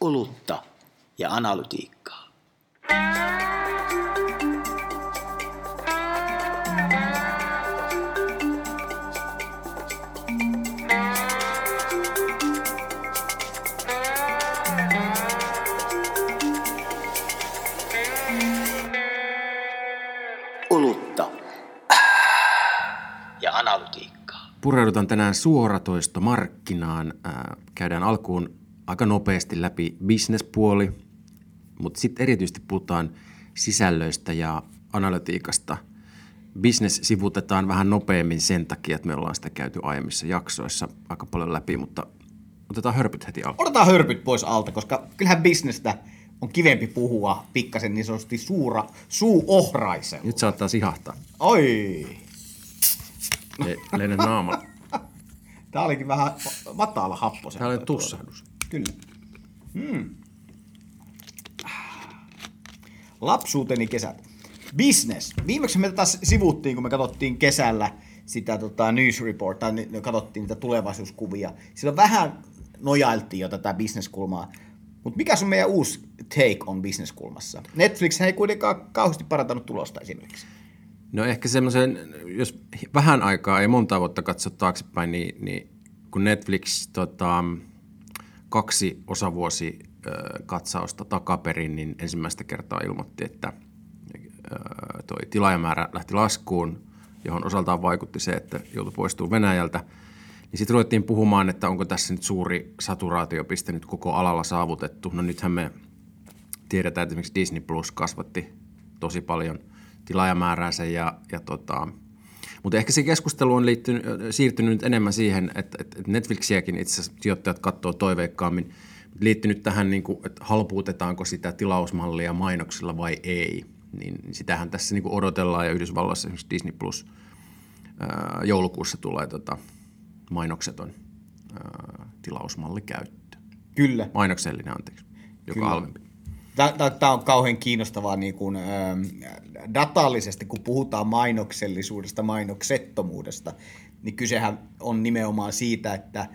olutta ja analytiikkaa. Olutta ja analytiikkaa. Pureudutaan tänään suoratoistomarkkinaan. Ää, Käydään alkuun aika nopeasti läpi bisnespuoli, mutta sitten erityisesti puhutaan sisällöistä ja analytiikasta. Business sivutetaan vähän nopeammin sen takia, että me ollaan sitä käyty aiemmissa jaksoissa aika paljon läpi, mutta otetaan hörpyt heti alkuun. Otetaan hörpyt pois alta, koska kyllähän bisnestä on kivempi puhua pikkasen niin sanotusti suura, suu ohraisella. Nyt saattaa sihahtaa. Oi! Le- Leinen naama. Tää olikin vähän matala happo. Tää oli tussahdus. Kyllä. Hmm. Lapsuuteni kesät. Business. Viimeksi me tätä sivuttiin, kun me katsottiin kesällä sitä tota, news report, tai ni- katsottiin niitä tulevaisuuskuvia. Silloin vähän nojailtiin jo tätä bisneskulmaa. Mutta mikä on meidän uusi take on bisneskulmassa? Netflix ei kuitenkaan kauheasti parantanut tulosta esimerkiksi. No ehkä semmoisen, jos vähän aikaa, ei monta vuotta katso taaksepäin, niin, niin kun Netflix tota, kaksi osavuosi katsausta takaperin, niin ensimmäistä kertaa ilmoitti, että toi tilaajamäärä lähti laskuun, johon osaltaan vaikutti se, että joutui poistumaan Venäjältä. Niin sitten ruvettiin puhumaan, että onko tässä nyt suuri saturaatiopiste nyt koko alalla saavutettu. No nythän me tiedetään, että esimerkiksi Disney Plus kasvatti tosi paljon tilaajamääräänsä ja, ja tota, mutta ehkä se keskustelu on liittynyt, siirtynyt nyt enemmän siihen, että, että Netflixiäkin itse asiassa sijoittajat katsoo toiveikkaammin, liittynyt tähän, niin kuin, että halpuutetaanko sitä tilausmallia mainoksilla vai ei. Niin sitähän tässä niin kuin odotellaan ja Yhdysvalloissa esimerkiksi Disney Plus ää, joulukuussa tulee tota, mainokseton ää, tilausmalli käyttöön. Kyllä. Mainoksellinen, anteeksi, joka Kyllä. on halvempi. Tämä on kauhean kiinnostavaa niin kuin, ö, datallisesti, kun puhutaan mainoksellisuudesta, mainoksettomuudesta, niin kysehän on nimenomaan siitä, että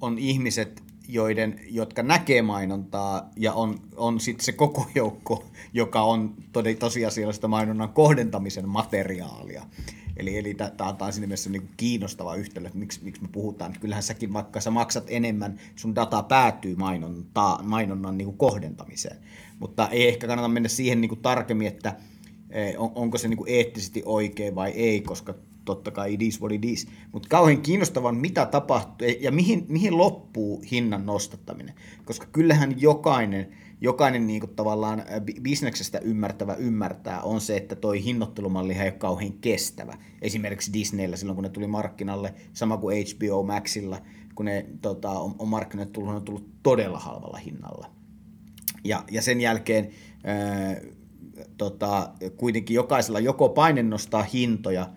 on ihmiset, joiden, jotka näkee mainontaa ja on, on sitten se koko joukko, joka on tosiasiallista mainonnan kohdentamisen materiaalia. Eli, eli tämä on siinä mielessä niin kuin kiinnostava yhtälö, että miksi, miksi me puhutaan. Kyllähän säkin, vaikka sä maksat enemmän, sun data päätyy mainontaa, mainonnan niin kuin kohdentamiseen. Mutta ei ehkä kannata mennä siihen niin kuin tarkemmin, että eh, on, onko se niin kuin eettisesti oikein vai ei, koska totta kai it is what it is. Mutta kauhean kiinnostavan, mitä tapahtuu ja mihin, mihin loppuu hinnan nostattaminen. Koska kyllähän jokainen, jokainen niin kuin tavallaan bi- bisneksestä ymmärtävä ymmärtää on se, että toi hinnoittelumalli ei ole kauhean kestävä. Esimerkiksi Disneyllä silloin, kun ne tuli markkinalle, sama kuin HBO Maxilla, kun ne tota, on, on markkinoille tullut, on tullut todella halvalla hinnalla. Ja, ja sen jälkeen ää, tota, kuitenkin jokaisella joko paine nostaa hintoja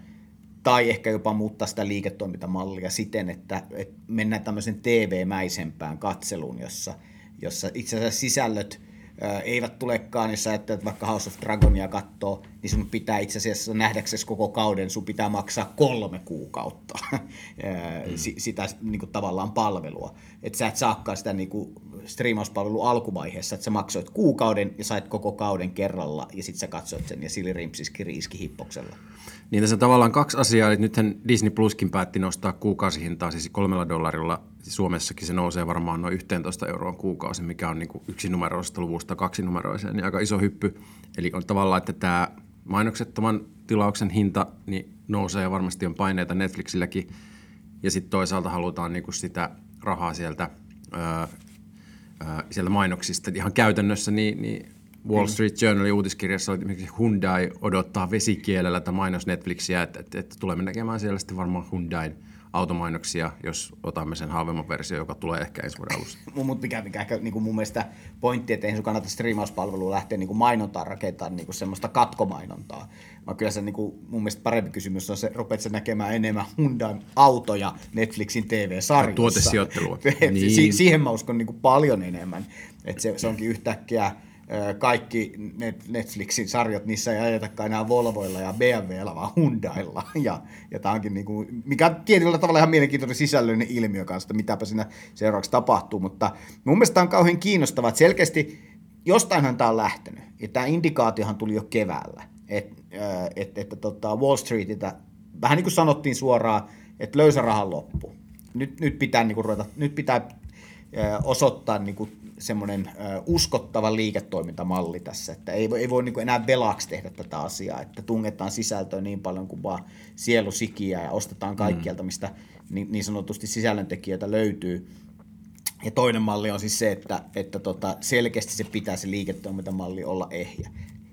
tai ehkä jopa muuttaa sitä liiketoimintamallia siten, että, että mennään tämmöisen TV-mäisempään katseluun, jossa, jossa itse asiassa sisällöt eivät tulekaan, jos sä ajattelet vaikka House of Dragonia kattoo, niin sun pitää itse asiassa nähdäksesi koko kauden, sun pitää maksaa kolme kuukautta si- sitä niin kuin tavallaan palvelua. Että sä et saakaan sitä niin kuin striimauspalvelu alkuvaiheessa, että sä maksoit kuukauden ja sait koko kauden kerralla ja sitten sä katsoit sen ja silirimpsis kiriiski hippoksella. Niin tässä on tavallaan kaksi asiaa, eli nythän Disney Pluskin päätti nostaa kuukausihintaa siis kolmella dollarilla. Siis Suomessakin se nousee varmaan noin 11 euroon kuukausi, mikä on niin kuin yksinumeroisesta luvusta kaksinumeroiseen, niin aika iso hyppy. Eli on tavallaan, että tämä mainoksettoman tilauksen hinta niin nousee ja varmasti on paineita Netflixilläkin. Ja sitten toisaalta halutaan niin kuin sitä rahaa sieltä, ää, ää, sieltä mainoksista. Ihan käytännössä niin, niin Wall Street Journalin uutiskirjassa oli esimerkiksi Hyundai odottaa vesikielellä tätä mainos Netflixiä, että, että, että tulemme näkemään siellä sitten varmaan Hyundain automainoksia, jos otamme sen halvemman versio, joka tulee ehkä ensi vuoden alussa. Mutta mikä, mikä ehkä niin kuin mun mielestä pointti, että eihän sun kannata striimauspalvelua lähteä niin kuin mainontaa rakentamaan niin kuin semmoista katkomainontaa. Vaan kyllä se niin kuin, mun mielestä parempi kysymys on se, rupeat sä näkemään enemmän Hyundain autoja Netflixin TV-sarjoissa. Tuotesijoittelua. Niin. si- siihen mä uskon niin kuin paljon enemmän. Että se, se onkin yhtäkkiä kaikki Netflixin sarjat, niissä ei ajetakaan enää Volvoilla ja BMWllä, vaan Hyundailla. Ja, ja tämä onkin niin kuin, mikä tietyllä tavalla ihan mielenkiintoinen sisällöllinen ilmiö kanssa, että mitäpä siinä seuraavaksi tapahtuu. Mutta mun mielestä on kauhean kiinnostavaa, että selkeästi jostainhan tämä on lähtenyt. Ja tämä indikaatiohan tuli jo keväällä, että et, et, tota Wall Streetiltä, vähän niin kuin sanottiin suoraan, että löysä rahan loppu. Nyt, nyt pitää, niin kuin ruveta, nyt pitää osoittaa niin kuin semmoinen uskottava liiketoimintamalli tässä, että ei, ei voi niin enää velaksi tehdä tätä asiaa, että tungetaan sisältöä niin paljon kuin vaan sielu sikiä ja ostetaan kaikkialta, mm. mistä niin, niin sanotusti sisällöntekijöitä löytyy. Ja toinen malli on siis se, että, että tota, selkeästi se pitää se liiketoimintamalli olla ehjä.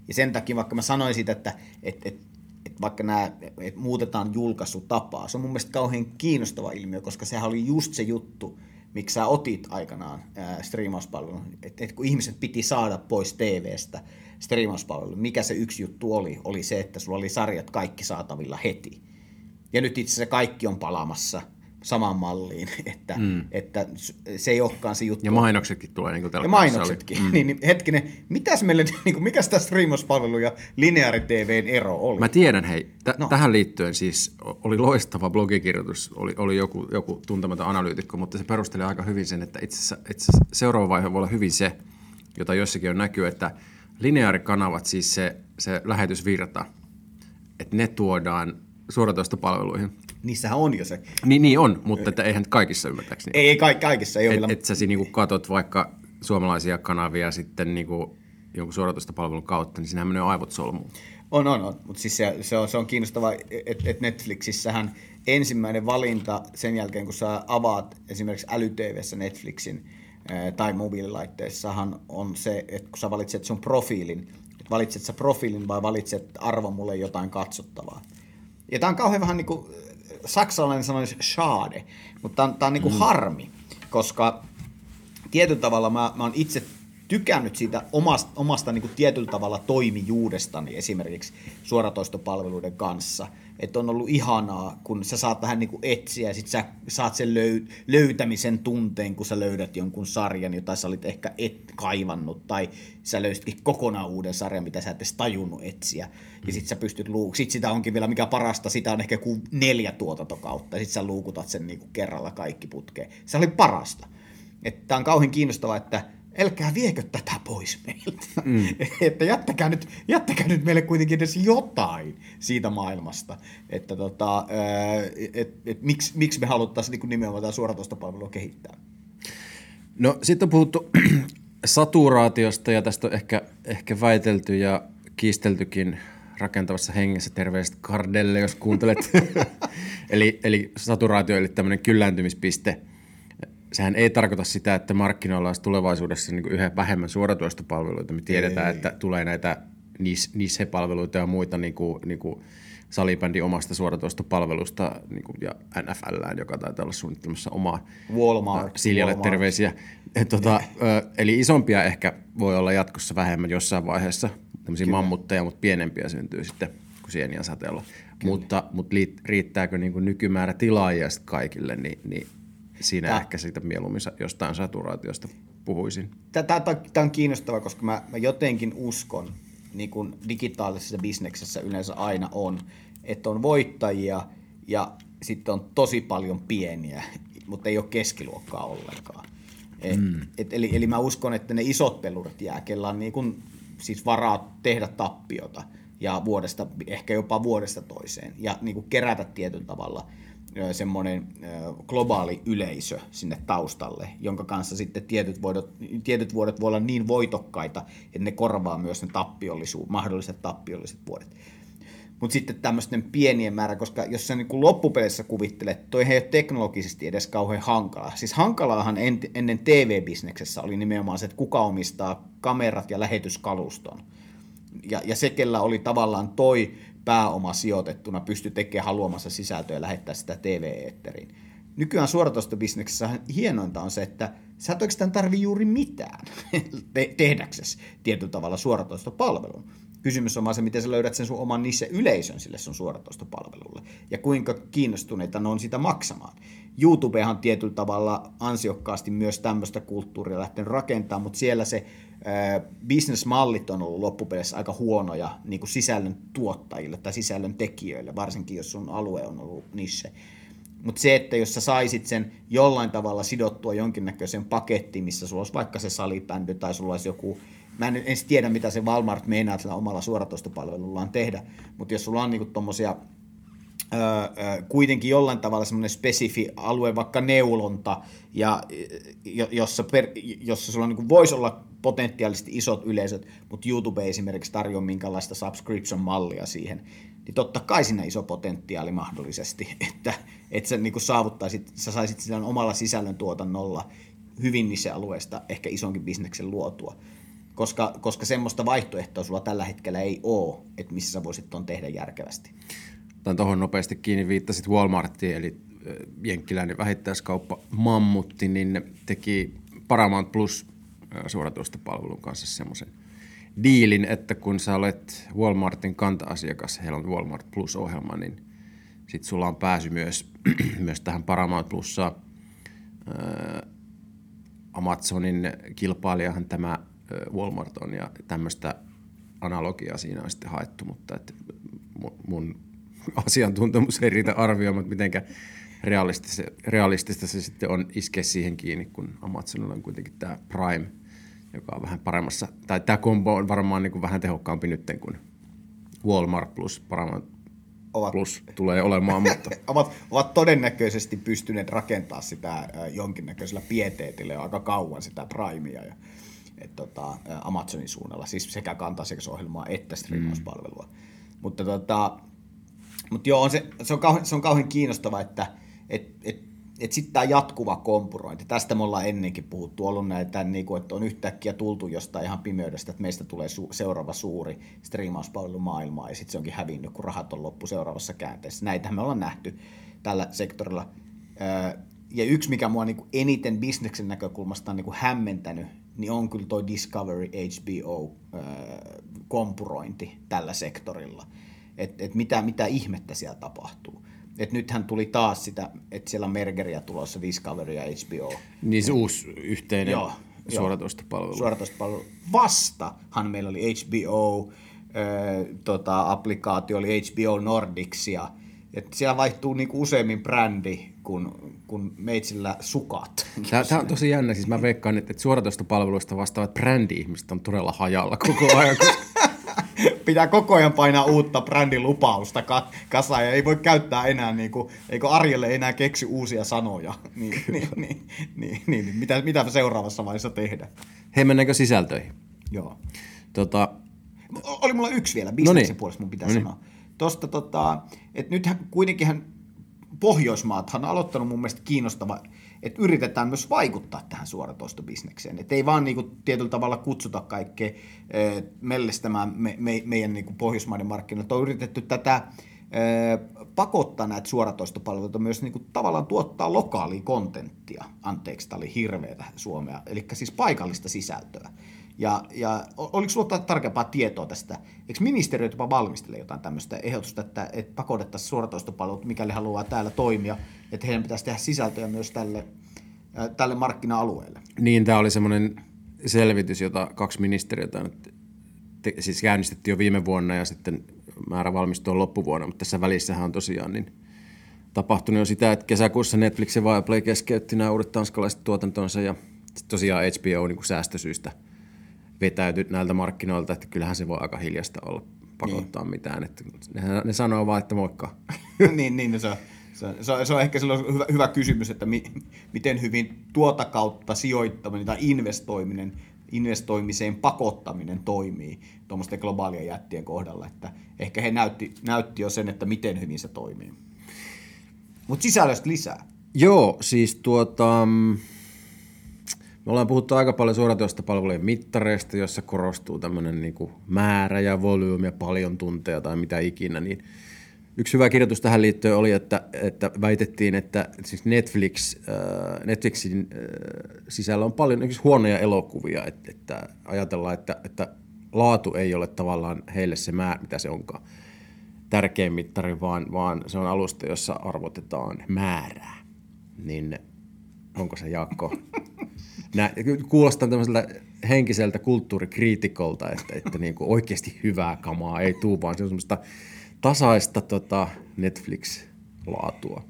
Ja sen takia vaikka mä sanoin siitä, että, että, että, että vaikka nämä että muutetaan julkaisutapaa, se on mun mielestä kauhean kiinnostava ilmiö, koska sehän oli just se juttu, miksi sä otit aikanaan striimauspalvelun, että et kun ihmiset piti saada pois TV-stä striimauspalvelun, mikä se yksi juttu oli, oli se, että sulla oli sarjat kaikki saatavilla heti. Ja nyt itse asiassa kaikki on palaamassa samaan malliin, että, mm. että se ei olekaan se juttu. Ja mainoksetkin tulee niin kuin Ja mainoksetkin. Mm. niin, niin, hetkinen, mitäs meille, niin kuin, mikä tämä striimauspalvelu ja lineaari TVn ero oli? Mä tiedän, hei, t- no. tähän liittyen siis oli loistava blogikirjoitus, oli, oli joku, joku tuntematon analyytikko, mutta se perusteli aika hyvin sen, että itse asiassa, itse asiassa seuraava vaihe voi olla hyvin se, jota jossakin on näkyy, että lineaarikanavat, siis se, se lähetysvirta, että ne tuodaan suoratoistopalveluihin. Niissähän on jo se. Niin, niin on, mutta että eihän kaikissa ymmärtääkseni. Ei, ei ka- kaikissa ei ole et, Et sä niinku katot vaikka suomalaisia kanavia sitten niinku jonkun suoratoistopalvelun kautta, niin sinähän menee aivot solmuun. On, on, on. mutta siis se, se, on, se on kiinnostavaa, että et Netflixissähän ensimmäinen valinta sen jälkeen, kun sä avaat esimerkiksi älytvssä Netflixin tai mobiililaitteessahan on se, että kun sä valitset sun profiilin, että valitset sä profiilin vai valitset arvo mulle jotain katsottavaa. Ja tämä on kauhean vähän niin kuin, saksalainen sanoisi schade, mutta tämä on, tää on niin kuin mm. harmi, koska tietyllä tavalla mä, mä oon itse tykännyt siitä omasta, omasta niin kuin tietyllä tavalla toimijuudestani esimerkiksi suoratoistopalveluiden kanssa. Että on ollut ihanaa, kun sä saat vähän niin kuin etsiä ja sit sä saat sen löy- löytämisen tunteen, kun sä löydät jonkun sarjan, jota sä olit ehkä et kaivannut, tai sä löysitkin kokonaan uuden sarjan, mitä sä et edes tajunnut etsiä. Ja sit sä pystyt luuk- sit sitä onkin vielä mikä parasta, sitä on ehkä kuin neljä tuotantokautta, ja sit sä luukutat sen niin kuin kerralla kaikki putkeen. Se oli parasta. Että on kauhean kiinnostavaa, että älkää viekö tätä pois meiltä. Mm. että jättäkää nyt, jättäkää nyt meille kuitenkin edes jotain siitä maailmasta. Että tota, et, et, miksi, miksi me haluttaisiin niin nimenomaan tätä suoratoistopalvelua kehittää? No sitten on puhuttu saturaatiosta ja tästä on ehkä, ehkä väitelty ja kiisteltykin rakentavassa hengessä. Terveiset Kardelle, jos kuuntelet. eli, eli saturaatio eli tämmöinen kyllääntymispiste – sehän ei tarkoita sitä, että markkinoilla olisi tulevaisuudessa niin yhä vähemmän suoratoistopalveluita. Me tiedetään, ei. että tulee näitä niche-palveluita ja muita niin kuin, niin kuin salibändin omasta suoratoistopalvelusta niin kuin, ja NFL, joka taitaa olla suunnittelemassa omaa. Walmart. Siljalle Walmart. terveisiä. Tota, eli isompia ehkä voi olla jatkossa vähemmän jossain vaiheessa. Tämmöisiä Kyllä. mammutteja, mutta pienempiä syntyy sitten kuin sieniä sateella. Mutta, mutta riittääkö niin kuin nykymäärä tilaajia kaikille, niin, niin siinä Tää. ehkä siitä mieluummin jostain saturaatiosta puhuisin. Tämä on kiinnostavaa, koska mä, mä jotenkin uskon, niin kuin digitaalisessa bisneksessä yleensä aina on, että on voittajia ja sitten on tosi paljon pieniä, mutta ei ole keskiluokkaa ollenkaan. Et, mm. et, eli, eli mä uskon, että ne isot pelurit jää, kella on niin kuin, siis varaa tehdä tappiota ja vuodesta, ehkä jopa vuodesta toiseen ja niin kuin kerätä tietyllä tavalla – semmoinen globaali yleisö sinne taustalle, jonka kanssa sitten tietyt vuodet, tietyt vuodet voi olla niin voitokkaita, että ne korvaa myös ne tappiollisuus, mahdolliset tappiolliset vuodet. Mutta sitten tämmöisten pienien määrä, koska jos sä niin loppupeleissä kuvittelet, toi ei ole teknologisesti edes kauhean hankalaa. Siis hankalaahan en, ennen TV-bisneksessä oli nimenomaan se, että kuka omistaa kamerat ja lähetyskaluston. Ja, ja se, kellä oli tavallaan toi pääoma sijoitettuna pysty tekemään haluamassa sisältöä ja lähettää sitä TV-eetteriin. Nykyään suoratoistobisneksessä hienointa on se, että sä et oikeastaan tarvi juuri mitään te- tehdäksesi tietyllä tavalla suoratoistopalvelun. Kysymys on vaan se, miten sä löydät sen sun oman niche yleisön sille sun suoratoistopalvelulle ja kuinka kiinnostuneita ne on sitä maksamaan. YouTubehan tietyllä tavalla ansiokkaasti myös tämmöistä kulttuuria lähtenyt rakentamaan, mutta siellä se äh, bisnesmallit on ollut loppupeleissä aika huonoja niin kuin sisällön tuottajille tai sisällön tekijöille, varsinkin jos sun alue on ollut niche. Mutta se, että jos sä saisit sen jollain tavalla sidottua jonkinnäköiseen pakettiin, missä sulla olisi vaikka se salibändi tai sulla olisi joku, mä en edes tiedä mitä se Walmart meinaa sillä omalla suoratoistopalvelullaan tehdä, mutta jos sulla on niinku tommosia kuitenkin jollain tavalla semmoinen spesifi alue, vaikka neulonta, ja, jossa, per, jossa sulla niin voisi olla potentiaalisesti isot yleisöt, mutta YouTube ei esimerkiksi tarjoa minkälaista subscription-mallia siihen, niin totta kai siinä iso potentiaali mahdollisesti, että, että sä niin saavuttaisit, sä saisit sillä omalla sisällöntuotannolla hyvin niissä alueesta ehkä isonkin bisneksen luotua. Koska, koska semmoista vaihtoehtoa sulla tällä hetkellä ei ole, että missä sä voisit tuon tehdä järkevästi. Tämän tuohon nopeasti kiinni viittasit Walmartiin, eli jenkkiläinen vähittäiskauppa Mammutti, niin teki Paramount Plus suoratoistopalvelun kanssa semmoisen diilin, että kun sä olet Walmartin kanta-asiakas, heillä on Walmart Plus-ohjelma, niin sitten sulla on pääsy myös, myös tähän Paramount Plussaan. Amazonin kilpailijahan tämä Walmart on ja tämmöistä analogiaa siinä on sitten haettu, mutta että mun asiantuntemus ei riitä arvioimaan, miten realistista, realistista se sitten on iskeä siihen kiinni, kun Amazonilla on kuitenkin tämä Prime, joka on vähän paremmassa, tai tämä kombo on varmaan niin kuin vähän tehokkaampi nyt kuin Walmart plus Paramount ovat, plus tulee olemaan. Mutta... ovat, ovat todennäköisesti pystyneet rakentamaan sitä jonkinnäköisellä pieteetillä aika kauan sitä Primea ja et, tota, Amazonin suunnalla, siis sekä kanta-asiakasohjelmaa että striimauspalvelua. Mm. Mutta tota, mutta joo, on se, se, on kauhean, se on kauhean kiinnostava, että et, et, et sitten tämä jatkuva kompurointi, tästä me ollaan ennenkin puhuttu, ollut näitä, niin kuin, että on yhtäkkiä tultu jostain ihan pimeydestä, että meistä tulee su- seuraava suuri striimauspalvelu maailmaa, ja sitten se onkin hävinnyt, kun rahat on loppu seuraavassa käänteessä. Näitä me ollaan nähty tällä sektorilla. Ja yksi, mikä mua niin eniten bisneksen näkökulmasta on niin hämmentänyt, niin on kyllä toi Discovery HBO-kompurointi tällä sektorilla että et mitä, mitä ihmettä siellä tapahtuu. Et nythän tuli taas sitä, että siellä on mergeriä tulossa Discovery ja HBO. Niin se uusi yhteinen joo, suoratoistopalvelu. Suoratoistopalvelu. Vastahan meillä oli HBO, tota, applikaatio oli HBO Nordics ja että siellä vaihtuu niinku useammin brändi kuin, kuin meitsillä sukat. Tämä, tämä on tosi jännä. Siis mä veikkaan, että suoratoistopalveluista vastaavat brändi-ihmiset on todella hajalla koko ajan. Pitää koko ajan painaa uutta brändilupausta kasaan ja ei voi käyttää enää, niin kuin, eikö Arjelle enää keksy uusia sanoja. Niin, niin, niin, niin, niin, niin, mitä, mitä seuraavassa vaiheessa tehdä? Hei, mennäänkö sisältöihin? Joo. Tota... Oli mulla yksi vielä, bisneksen no niin. puolesta mun pitää no niin. sanoa. Tosta, tota, että nythän kuitenkin Pohjoismaathan on aloittanut mun mielestä kiinnostava että yritetään myös vaikuttaa tähän suoratoistobisnekseen. Että ei vaan niinku tietyllä tavalla kutsuta kaikkea e, mellistämään me, me, meidän niinku Pohjoismaiden markkinoilla. On yritetty tätä e, pakottaa näitä suoratoistopalveluita myös niinku tavallaan tuottaa lokaalia kontenttia. Anteeksi, tämä oli hirveätä suomea. Eli siis paikallista sisältöä. Ja, ja oliko sinulla tarkempaa tietoa tästä? Eikö ministeriö jopa valmistele jotain tämmöistä ehdotusta, että, että pakotettaisiin suoratoistopalvelut, mikäli haluaa täällä toimia, että heidän pitäisi tehdä sisältöjä myös tälle, tälle markkina-alueelle? Niin, tämä oli semmoinen selvitys, jota kaksi ministeriötä nyt te, siis käynnistettiin jo viime vuonna ja sitten määrä valmistua loppuvuonna, mutta tässä välissähän on tosiaan niin tapahtunut jo sitä, että kesäkuussa Netflix ja Viaplay keskeytti nämä uudet tanskalaiset tuotantonsa ja tosiaan HBO niin säästösyistä – vetäyty näiltä markkinoilta, että kyllähän se voi aika hiljasta olla pakottaa niin. mitään. Että ne, ne sanoo vaan, että moikka. niin, niin no se, on, se, se, on, se on ehkä hyvä, hyvä kysymys, että mi, miten hyvin tuota kautta sijoittaminen tai investoiminen, investoimiseen pakottaminen toimii tuommoisten globaalien jättien kohdalla. Että ehkä he näytti, näytti jo sen, että miten hyvin se toimii. Mutta sisällöstä lisää. Joo, siis tuota, me ollaan puhuttu aika paljon suoratoistopalvelujen mittareista, jossa korostuu tämmöinen niin kuin määrä ja volyymi ja paljon tunteja tai mitä ikinä, niin Yksi hyvä kirjoitus tähän liittyen oli, että, että väitettiin, että siis Netflix, äh, Netflixin äh, sisällä on paljon huonoja elokuvia, että, että ajatellaan, että, että laatu ei ole tavallaan heille se määrä, mitä se onkaan tärkein mittari, vaan, vaan se on alusta, jossa arvotetaan määrää. Niin onko se Jaakko? Nä, kuulostaa tämmöiseltä henkiseltä kulttuurikriitikolta, että, että niin kuin oikeasti hyvää kamaa ei tuu, vaan se on semmoista tasaista tota Netflix-laatua.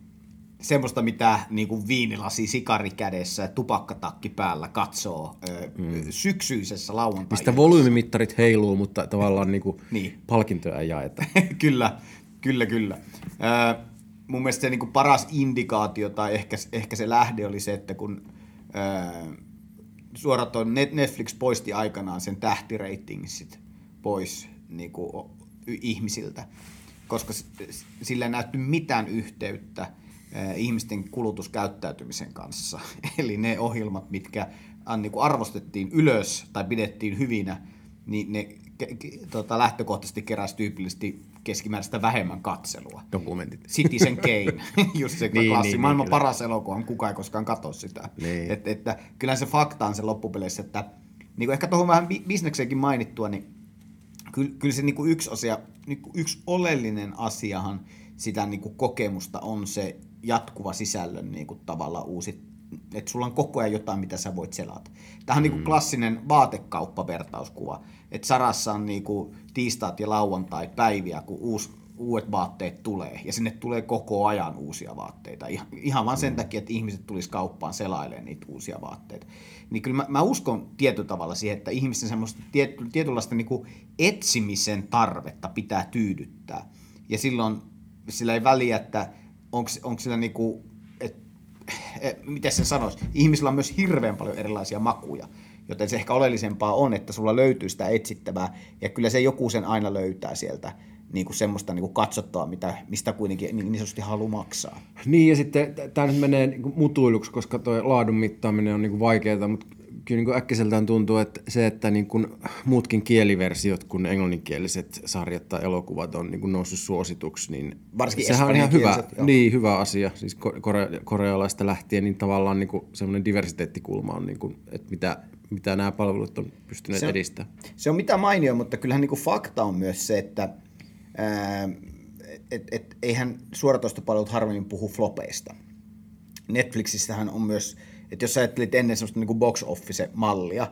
Semmoista, mitä niin kuin viinilasi sikari kädessä ja tupakkatakki päällä katsoo ö, mm. syksyisessä lauantai Mistä volyymimittarit heiluu, mutta tavallaan niin kuin niin. palkintoja ei jaeta. kyllä, kyllä, kyllä. Ö, mun mielestä se niin kuin paras indikaatio tai ehkä, ehkä se lähde oli se, että kun ö, suorat on Netflix poisti aikanaan sen tähtireitingsit pois niin kuin, ihmisiltä, koska sillä ei näytty mitään yhteyttä ihmisten kulutuskäyttäytymisen kanssa. Eli ne ohjelmat, mitkä niin kuin arvostettiin ylös tai pidettiin hyvinä, niin ne tota, lähtökohtaisesti keräsi tyypillisesti keskimääräistä vähemmän katselua. Dokumentit. Citizen Kane, just se niin, klassi, niin, maailman niin, paras elokuva, kukaan ei koskaan katso sitä. Niin. Et, että, kyllä se fakta on se loppupeleissä, että niin kuin ehkä tuohon vähän bisneksenkin mainittua, niin kyllä, kyllä se niin kuin yksi, asia, niin kuin yksi oleellinen asiahan sitä niin kuin kokemusta on se jatkuva sisällön niin kuin tavallaan uusi, että sulla on koko ajan jotain, mitä sä voit selata. Tämä on niin mm. klassinen vaatekauppavertauskuva, että Sarassa on niin kuin tiistaat ja lauantai päiviä, kun uusi, uudet vaatteet tulee, ja sinne tulee koko ajan uusia vaatteita, ihan vaan sen mm. takia, että ihmiset tulisi kauppaan selailemaan niitä uusia vaatteita. Niin kyllä mä, mä uskon tietyllä tavalla siihen, että ihmisten semmoista tiet, tietynlaista niin kuin etsimisen tarvetta pitää tyydyttää, ja silloin sillä ei väliä, että onko sillä niinku, et, et, miten sen sanoisi, ihmisillä on myös hirveän paljon erilaisia makuja, joten se ehkä oleellisempaa on, että sulla löytyy sitä etsittävää, ja kyllä se joku sen aina löytää sieltä niin kuin semmoista niin kuin katsottua, mitä, mistä kuitenkin niin, niin sanotusti haluaa maksaa. Niin, ja sitten tämä nyt menee niin mutuiluksi, koska tuo laadun mittaaminen on niin kuin vaikeaa, mutta kyllä niin kuin äkkiseltään tuntuu, että se, että niin kuin muutkin kieliversiot kuin englanninkieliset sarjat tai elokuvat on niin kuin noussut suosituksi, niin Varsinkin sehän on ihan hyvä, niin, hyvä asia. Siis kore, korealaista lähtien niin tavallaan niin kuin semmoinen diversiteettikulma on, niin kuin, että mitä, mitä nämä palvelut on pystyneet se on, edistämään. Se on mitä mainio, mutta kyllähän niin kuin fakta on myös se, että ää, et, et, eihän suoratoistopalvelut harvemmin puhu flopeista. Netflixissähän on myös että jos sä ajattelit ennen semmoista niin kuin box office-mallia,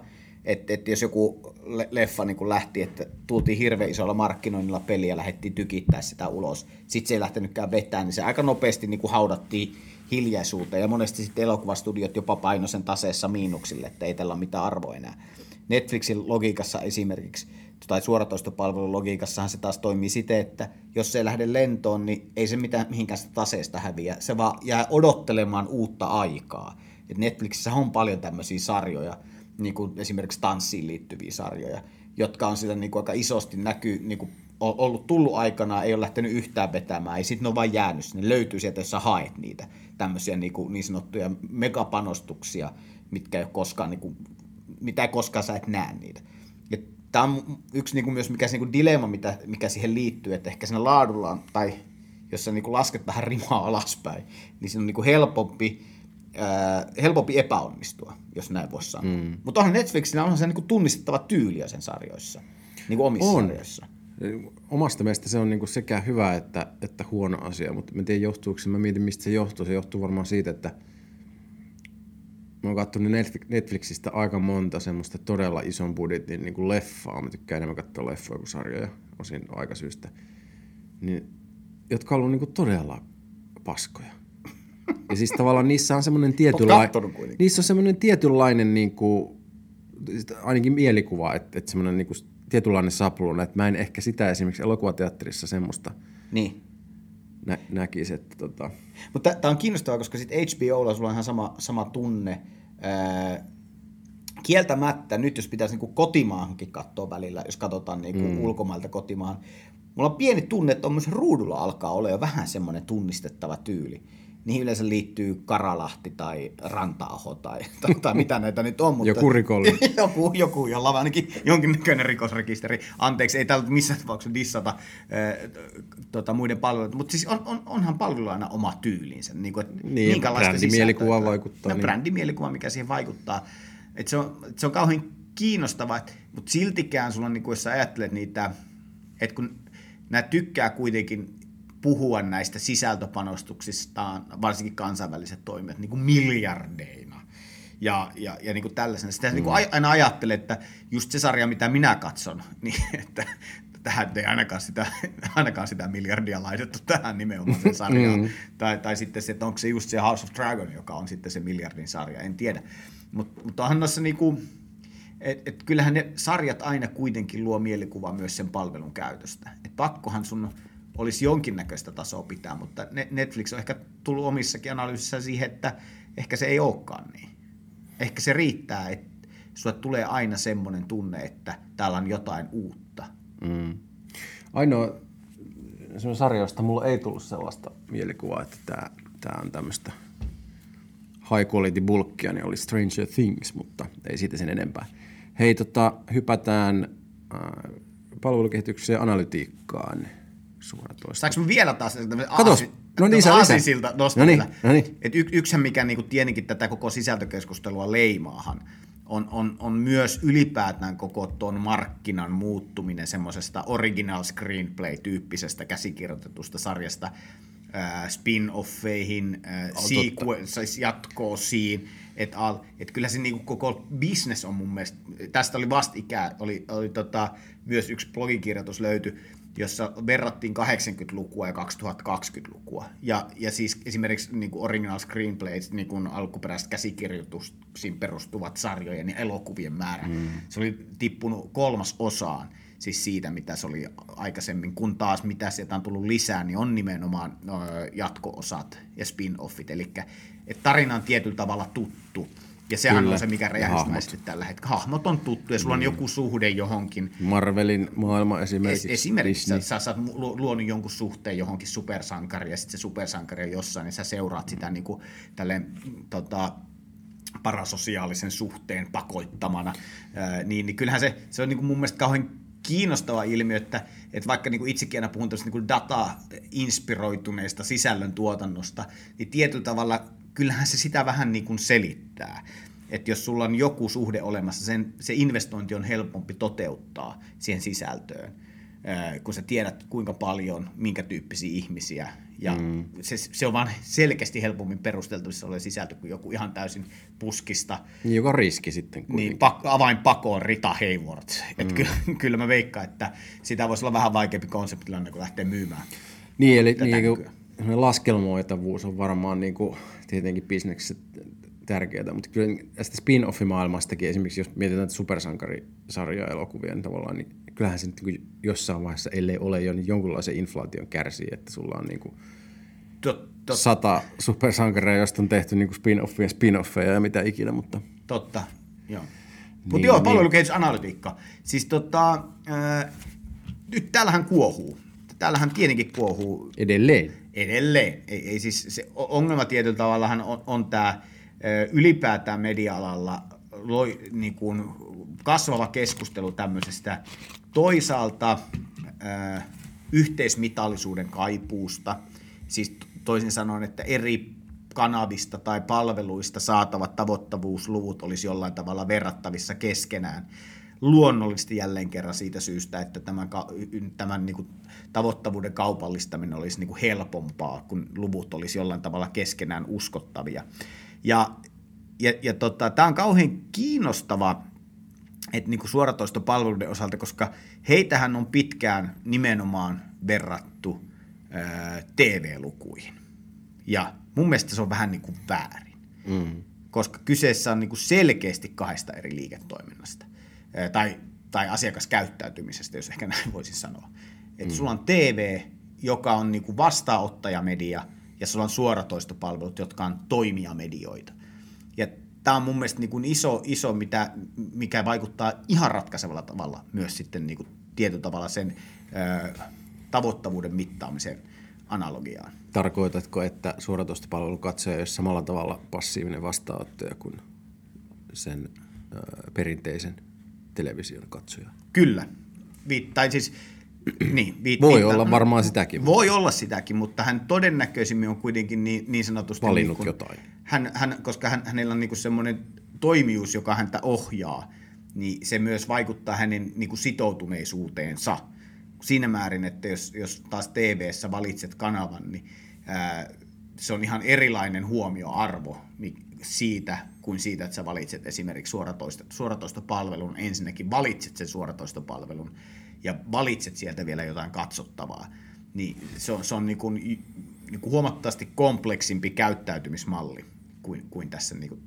että, että jos joku leffa niin kuin lähti, että tultiin hirveän isolla markkinoinnilla peliä ja lähdettiin tykittää sitä ulos, sitten se ei lähtenytkään vetään, niin se aika nopeasti niin kuin haudattiin hiljaisuuteen ja monesti sitten elokuvastudiot jopa paino sen taseessa miinuksille, että ei tällä ole mitään arvoa enää. Netflixin logiikassa esimerkiksi tai suoratoistopalvelun logiikassahan se taas toimii siten, että jos se ei lähde lentoon, niin ei se mitään mihinkään sitä taseesta häviä. Se vaan jää odottelemaan uutta aikaa. Et Netflixissä on paljon tämmöisiä sarjoja, niin kuin esimerkiksi tanssiin liittyviä sarjoja, jotka on sillä niin kuin aika isosti näkyy, niin kuin ollut tullut aikana, ei ole lähtenyt yhtään vetämään, ei sitten ne ole vain jäänyt sinne, löytyy sieltä, jos sä haet niitä tämmöisiä niin, kuin, niin sanottuja megapanostuksia, mitkä ei koskaan, niin kuin, mitä ei koskaan sä et näe niitä. Ja tämä on yksi niin kuin myös mikä se niin kuin dilemma, mitä, mikä siihen liittyy, että ehkä siinä laadulla on, tai jos sä niin kuin lasket vähän rimaa alaspäin, niin se on niin kuin helpompi äh, helpompi epäonnistua, jos näin voisi sanoa. Mm. Mutta onhan Netflixillä onhan se niin kuin tunnistettava tyyli sen sarjoissa, niin kuin omissa on. sarjoissa. Omasta mielestä se on niin kuin sekä hyvä että, että huono asia, mutta mä tiedän johtuuko se, mä mietin mistä se johtuu. Se johtuu varmaan siitä, että mä oon katsonut Netflixistä aika monta semmoista todella ison budjetin niin kuin leffaa. Mä tykkään enemmän katsoa leffoja kuin sarjoja osin aikasyystä. Niin, jotka on ollut niin kuin todella paskoja. Ja siis tavallaan niissä on semmoinen tietynlainen, niissä on semmoinen tietynlainen niin kuin, ainakin mielikuva, että, että semmoinen niin kuin, tietynlainen sapluuna, että mä en ehkä sitä esimerkiksi elokuvateatterissa semmoista niin. nä- näkisi. Että, tota... Mutta tämä on kiinnostavaa, koska sitten HBOlla sulla on ihan sama, sama tunne. Öö, kieltämättä, nyt jos pitäisi niinku kotimaahankin katsoa välillä, jos katsotaan niinku mm. ulkomailta kotimaahan, mulla on pieni tunne, että on myös ruudulla alkaa olla jo vähän semmoinen tunnistettava tyyli niihin yleensä liittyy Karalahti tai Rantaaho tai, tai, tai mitä näitä nyt on. Mutta joku rikollinen. joku, joku, jolla on ainakin jonkinnäköinen rikosrekisteri. Anteeksi, ei täällä missään tapauksessa dissata äh, tota, muiden palveluita, mutta siis on, on, onhan palvelu aina oma tyylinsä. Niin, kuin, niin brändimielikuva vaikuttaa. No, niin. brändimielikuva, mikä siihen vaikuttaa. Et se, on, se on kauhean kiinnostava, mutta siltikään sulla, niin kuin, jos sä ajattelet niitä, että kun nämä tykkää kuitenkin puhua näistä sisältöpanostuksistaan, varsinkin kansainväliset toimijat, niin kuin miljardeina. Ja, ja, ja niin kuin tällaisena. Sitä mm. niin kuin aina ajattelee, että just se sarja, mitä minä katson, niin että tähän ei ainakaan sitä, ainakaan sitä miljardia laitettu tähän nimenomaan sen sarjaan. Mm. Tai, tai sitten se, että onko se just se House of Dragon, joka on sitten se miljardin sarja, en tiedä. Mut, mutta onhan noissa niinku, et, et kyllähän ne sarjat aina kuitenkin luo mielikuvaa myös sen palvelun käytöstä. Et pakkohan sun olisi jonkinnäköistä tasoa pitää, mutta Netflix on ehkä tullut omissakin analyysissä siihen, että ehkä se ei olekaan niin. Ehkä se riittää, että sulle tulee aina semmoinen tunne, että täällä on jotain uutta. Mm. Ainoa josta mulla ei tullut sellaista mielikuvaa, että tämä, tämä on tämmöistä high quality bulkkia, niin oli Stranger Things, mutta ei siitä sen enempää. Hei, tota, hypätään äh, palvelukehitykseen analytiikkaan suoratoista. Saanko vielä taas Katos, no niin, se aasisilta nostaa no niin, no niin. Et y- yksihän, mikä niinku tietenkin tätä koko sisältökeskustelua leimaahan, on, on, on myös ylipäätään koko tuon markkinan muuttuminen semmoisesta original screenplay-tyyppisestä käsikirjoitetusta sarjasta äh, spin-offeihin, äh, sequels, jatkoosiin, että et kyllä se niinku koko business on mun mielestä, tästä oli vastikään, oli, oli tota, myös yksi blogikirjoitus löyty, jossa verrattiin 80-lukua ja 2020-lukua. Ja, ja siis esimerkiksi niin kuin original screenplays, niin kuin alkuperäiset käsikirjoituksiin perustuvat sarjojen ja elokuvien määrä, mm. se oli tippunut kolmas osaan siis siitä, mitä se oli aikaisemmin, kun taas mitä sieltä on tullut lisää, niin on nimenomaan no, jatko-osat ja spin-offit, eli tarina on tietyllä tavalla tuttu, ja sehän Kyllä. on se, mikä räjähdysmäisesti tällä hetkellä. Hahmot on tuttu ja sulla on mm. joku suhde johonkin. Marvelin maailma esimerkiksi. Es, esimerkiksi Disney. sä, sä oot luonut jonkun suhteen johonkin supersankari ja sitten se supersankari on jossain, niin sä seuraat sitä niin kuin, tälleen, tota, parasosiaalisen suhteen pakoittamana. Ää, niin, niin kyllähän se, se on niin kuin mun mielestä kauhean kiinnostava ilmiö, että, että vaikka niin kuin itsekin aina puhun niin data-inspiroituneesta sisällön tuotannosta, niin tietyllä tavalla kyllähän se sitä vähän niin kuin selittää. Että jos sulla on joku suhde olemassa, sen, se investointi on helpompi toteuttaa siihen sisältöön, kun sä tiedät kuinka paljon, minkä tyyppisiä ihmisiä. Ja mm. se, se on vaan selkeästi helpommin perusteltavissa oleva sisältö kuin joku ihan täysin puskista. Niin, joka riski sitten kuitenkin. Niin, pak, avainpakoon Rita Hayward. Mm. Et kyllä, kyllä mä veikkaan, että sitä voisi olla vähän vaikeampi konseptilanne, kun lähtee myymään. Niin, eli niin, laskelmoitavuus on varmaan niin kuin tietenkin bisneksessä tärkeää, mutta kyllä tästä spin-off-maailmastakin esimerkiksi, jos mietitään supersankarisarjaa elokuvia, niin tavallaan, niin kyllähän se nyt niin jossain vaiheessa, ellei ole jo, niin jonkunlaisen inflaation kärsii, että sulla on niin kuin tot, tot. sata supersankaria, josta on tehty niin spin-offia, spin-offeja ja mitä ikinä, mutta... Totta, joo. Mutta niin, joo, niin. palvelukehitysanalytiikka. Siis tota, äh, nyt täällähän kuohuu. Täällähän tietenkin kuohuu. Edelleen edelleen. Ei, ei siis, se ongelma tietyllä tavallahan on, on tämä ylipäätään media-alalla loi, niin kuin kasvava keskustelu tämmöisestä toisaalta yhteismitallisuuden kaipuusta, siis toisin sanoen, että eri kanavista tai palveluista saatavat tavoittavuusluvut olisi jollain tavalla verrattavissa keskenään luonnollisesti jälleen kerran siitä syystä, että tämän, tämän niin kuin tavoittavuuden kaupallistaminen olisi niin kuin helpompaa, kun luvut olisi jollain tavalla keskenään uskottavia. Ja, ja, ja tota, tämä on kauhean kiinnostava että niin kuin suoratoistopalveluiden osalta, koska heitähän on pitkään nimenomaan verrattu ää, TV-lukuihin. Ja mun mielestä se on vähän niin kuin väärin, mm. koska kyseessä on niin kuin selkeästi kahdesta eri liiketoiminnasta tai, tai asiakaskäyttäytymisestä, jos ehkä näin voisin sanoa. Että mm. sulla on TV, joka on niin kuin vastaanottajamedia, ja sulla on suoratoistopalvelut, jotka on toimijamedioita. Ja tämä on mun mielestä niin kuin iso, iso mitä, mikä vaikuttaa ihan ratkaisevalla tavalla myös sitten niin kuin tietyllä tavalla sen ö, tavoittavuuden mittaamisen analogiaan. Tarkoitatko, että suoratoistopalvelun katsoja olisi samalla tavalla passiivinen vastaanottaja kuin sen ö, perinteisen television katsoja. Kyllä. Vi- tai siis, niin, vi- voi viittaa, olla varmaan sitäkin. Voi olla sitäkin, mutta hän todennäköisimmin on kuitenkin niin, niin sanotusti... Valinnut niin kuin, jotain. Hän, hän, koska hän, hänellä on niin semmoinen toimijuus, joka häntä ohjaa. niin se myös vaikuttaa hänen niin kuin sitoutuneisuuteensa. Siinä määrin, että jos, jos taas TV-ssä valitset kanavan, niin ää, se on ihan erilainen huomioarvo siitä, kuin siitä, että sä valitset esimerkiksi suoratoista, suoratoistopalvelun. Ensinnäkin valitset sen suoratoistopalvelun ja valitset sieltä vielä jotain katsottavaa. Niin se on, se on niin kuin, niin kuin huomattavasti kompleksimpi käyttäytymismalli kuin, kuin tässä. Niin kuin,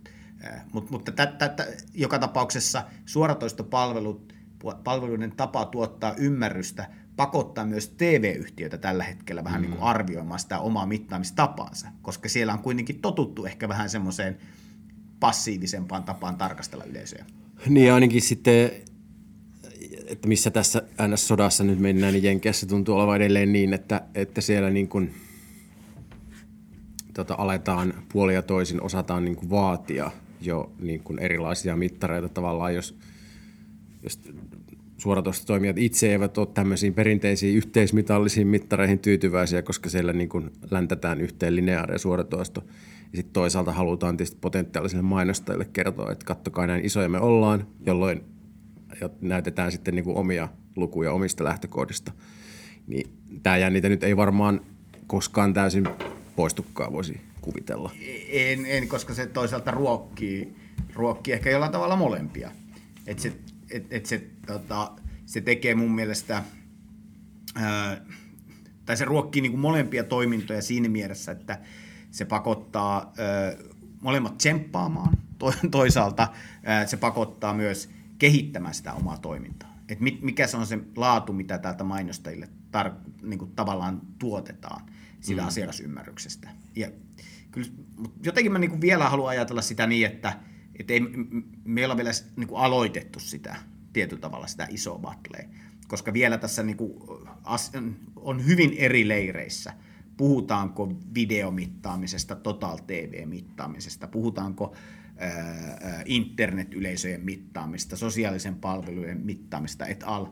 Mut, mutta tä, tä, tä, joka tapauksessa suoratoistopalveluiden tapa tuottaa ymmärrystä pakottaa myös TV-yhtiöitä tällä hetkellä vähän mm. niin kuin arvioimaan sitä omaa mittaamistapaansa, koska siellä on kuitenkin totuttu ehkä vähän semmoiseen passiivisempaan tapaan tarkastella yleisöä. Niin ainakin sitten, että missä tässä NS-sodassa nyt mennään, niin Jenkeissä tuntuu olevan edelleen niin, että, että siellä niin kuin, tota, aletaan puolia toisin, osataan niin kuin vaatia jo niin kuin erilaisia mittareita tavallaan, jos, jos suoratoistotoimijat itse eivät ole tämmöisiin perinteisiin yhteismitallisiin mittareihin tyytyväisiä, koska siellä niin kuin läntätään yhteen lineaari ja suoratoisto. Ja sitten toisaalta halutaan tietysti potentiaalisille mainostajille kertoa, että kattokaa näin isoja me ollaan, jolloin näytetään sitten niin kuin omia lukuja omista lähtökohdista. Niin tämä jännite nyt ei varmaan koskaan täysin poistukaan, voisi kuvitella. En, en koska se toisaalta ruokkii, ruokkii ehkä jollain tavalla molempia. Et se, et, et se, tota, se tekee mun mielestä, ää, tai se ruokkii niin kuin molempia toimintoja siinä mielessä, että se pakottaa ää, molemmat tsemppaamaan, to, toisaalta ää, se pakottaa myös kehittämään sitä omaa toimintaa. Et mit, mikä se on se laatu, mitä täältä mainostajille tar- niin kuin tavallaan tuotetaan sitä mm. asiakasymmärryksestä. Ja kyllä, mutta jotenkin mä niin kuin vielä haluan ajatella sitä niin, että, että ei, me olla vielä niin kuin aloitettu sitä tietyllä tavalla sitä isoa battlea, koska vielä tässä niin kuin on hyvin eri leireissä. Puhutaanko videomittaamisesta, total TV-mittaamisesta, puhutaanko internet-yleisöjen mittaamista, sosiaalisen palvelujen mittaamista et al.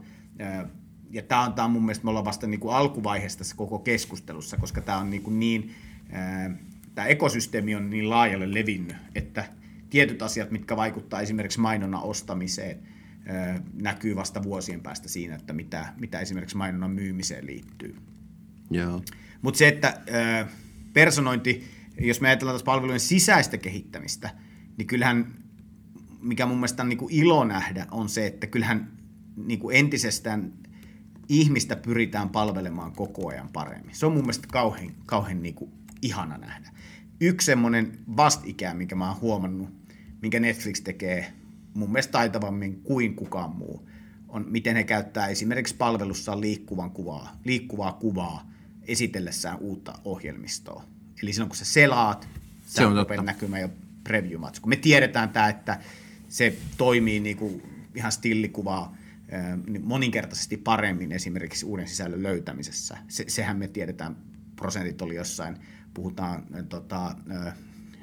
Ja tämä on, tämä on mun mielestä, me ollaan vasta niin kuin alkuvaiheessa tässä koko keskustelussa, koska tämä on niin, kuin niin tämä ekosysteemi on niin laajalle levinnyt, että tietyt asiat, mitkä vaikuttaa esimerkiksi mainonnan ostamiseen, näkyy vasta vuosien päästä siinä, että mitä, mitä esimerkiksi mainonnan myymiseen liittyy. Mutta se, että personointi, jos me ajatellaan tässä palvelujen sisäistä kehittämistä, niin kyllähän, mikä mun mielestä on niin kuin ilo nähdä, on se, että kyllähän niin kuin entisestään ihmistä pyritään palvelemaan koko ajan paremmin. Se on mun mielestä kauhean, kauhean niin kuin ihana nähdä. Yksi semmoinen vastikää, minkä mä oon huomannut, minkä Netflix tekee mun mielestä taitavammin kuin kukaan muu, on miten he käyttää esimerkiksi palvelussaan liikkuvan kuvaa, liikkuvaa kuvaa esitellessään uutta ohjelmistoa. Eli silloin kun sä selaat, se on totta. näkymä ja preview -matsku. Me tiedetään tämä, että se toimii niin kuin ihan stillikuvaa niin moninkertaisesti paremmin esimerkiksi uuden sisällön löytämisessä. Se, sehän me tiedetään, prosentit oli jossain, puhutaan tota,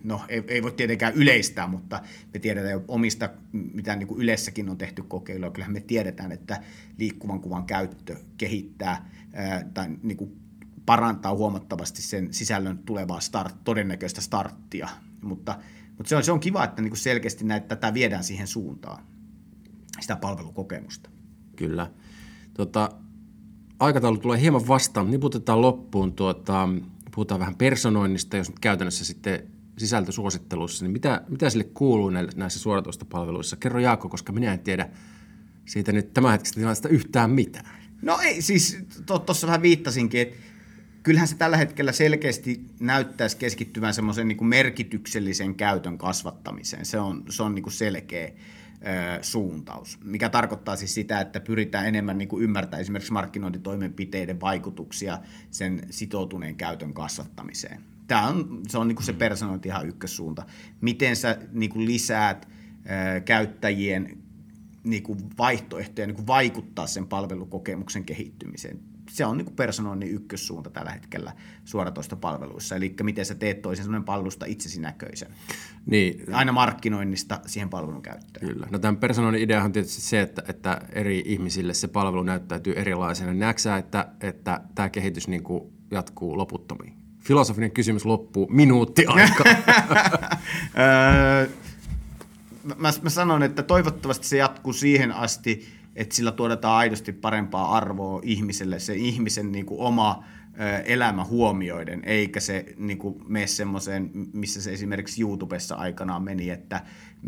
no ei, ei voi tietenkään yleistää, mutta me tiedetään jo omista, mitä niin kuin Ylessäkin on tehty kokeiluja, kyllähän me tiedetään, että liikkuvan kuvan käyttö kehittää ää, tai niin kuin parantaa huomattavasti sen sisällön tulevaa start, todennäköistä starttia, mutta, mutta se, on, se on kiva, että niin kuin selkeästi näitä, tätä viedään siihen suuntaan, sitä palvelukokemusta. Kyllä. Tota, aikataulu tulee hieman vastaan. Niputetaan loppuun. Tuota, puhutaan vähän personoinnista, jos nyt käytännössä sitten sisältösuosittelussa, niin mitä, mitä sille kuuluu näissä suoratoistopalveluissa? Kerro Jaakko, koska minä en tiedä siitä nyt tämänhetkisestä tilanteesta yhtään mitään. No ei, siis tuossa vähän viittasinkin, että kyllähän se tällä hetkellä selkeästi näyttäisi keskittyvän semmoisen niin merkityksellisen käytön kasvattamiseen. Se on, se on niin kuin selkeä suuntaus, mikä tarkoittaa siis sitä, että pyritään enemmän niin kuin ymmärtämään esimerkiksi markkinointitoimenpiteiden vaikutuksia sen sitoutuneen käytön kasvattamiseen tämä on, se on niin kuin se personointi ihan ykkössuunta. Miten sä niin kuin lisäät ää, käyttäjien niin kuin vaihtoehtoja niin kuin vaikuttaa sen palvelukokemuksen kehittymiseen. Se on niin personoinnin ykkössuunta tällä hetkellä suoratoistopalveluissa. Eli miten sä teet toisen sellainen palvelusta itsesi näköisen. Niin. Aina markkinoinnista siihen palvelun käyttöön. Kyllä. No tämän personoinnin idea on tietysti se, että, että eri ihmisille se palvelu näyttäytyy erilaisena. Näetkö että, että tämä kehitys niin kuin jatkuu loputtomiin? filosofinen kysymys loppuu minuutti aikaa. mä, mä sanon, että toivottavasti se jatkuu siihen asti, että sillä tuotetaan aidosti parempaa arvoa ihmiselle, se ihmisen niin kuin oma elämä huomioiden, eikä se niin kuin, mene semmoiseen, missä se esimerkiksi YouTubessa aikanaan meni, että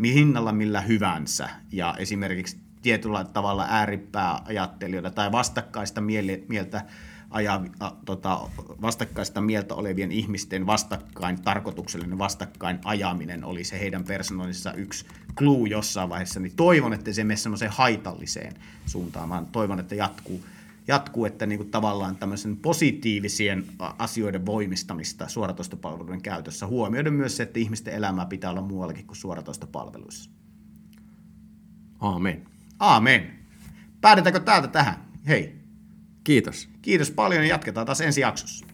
hinnalla millä hyvänsä, ja esimerkiksi tietyllä tavalla ääripääajattelijoita tai vastakkaista mieltä aja, a, tota, vastakkaista mieltä olevien ihmisten vastakkain, tarkoituksellinen vastakkain ajaminen oli se heidän persoonallisessa yksi clue jossain vaiheessa, niin toivon, että se mene semmoiseen haitalliseen suuntaan, vaan toivon, että jatkuu, jatkuu että niin kuin tavallaan tämmöisen positiivisien asioiden voimistamista suoratoistopalveluiden käytössä, huomioiden myös se, että ihmisten elämää pitää olla muuallakin kuin suoratoistopalveluissa. Aamen. Aamen. Päädetäänkö täältä tähän? Hei. Kiitos. Kiitos paljon ja jatketaan taas ensi jaksossa.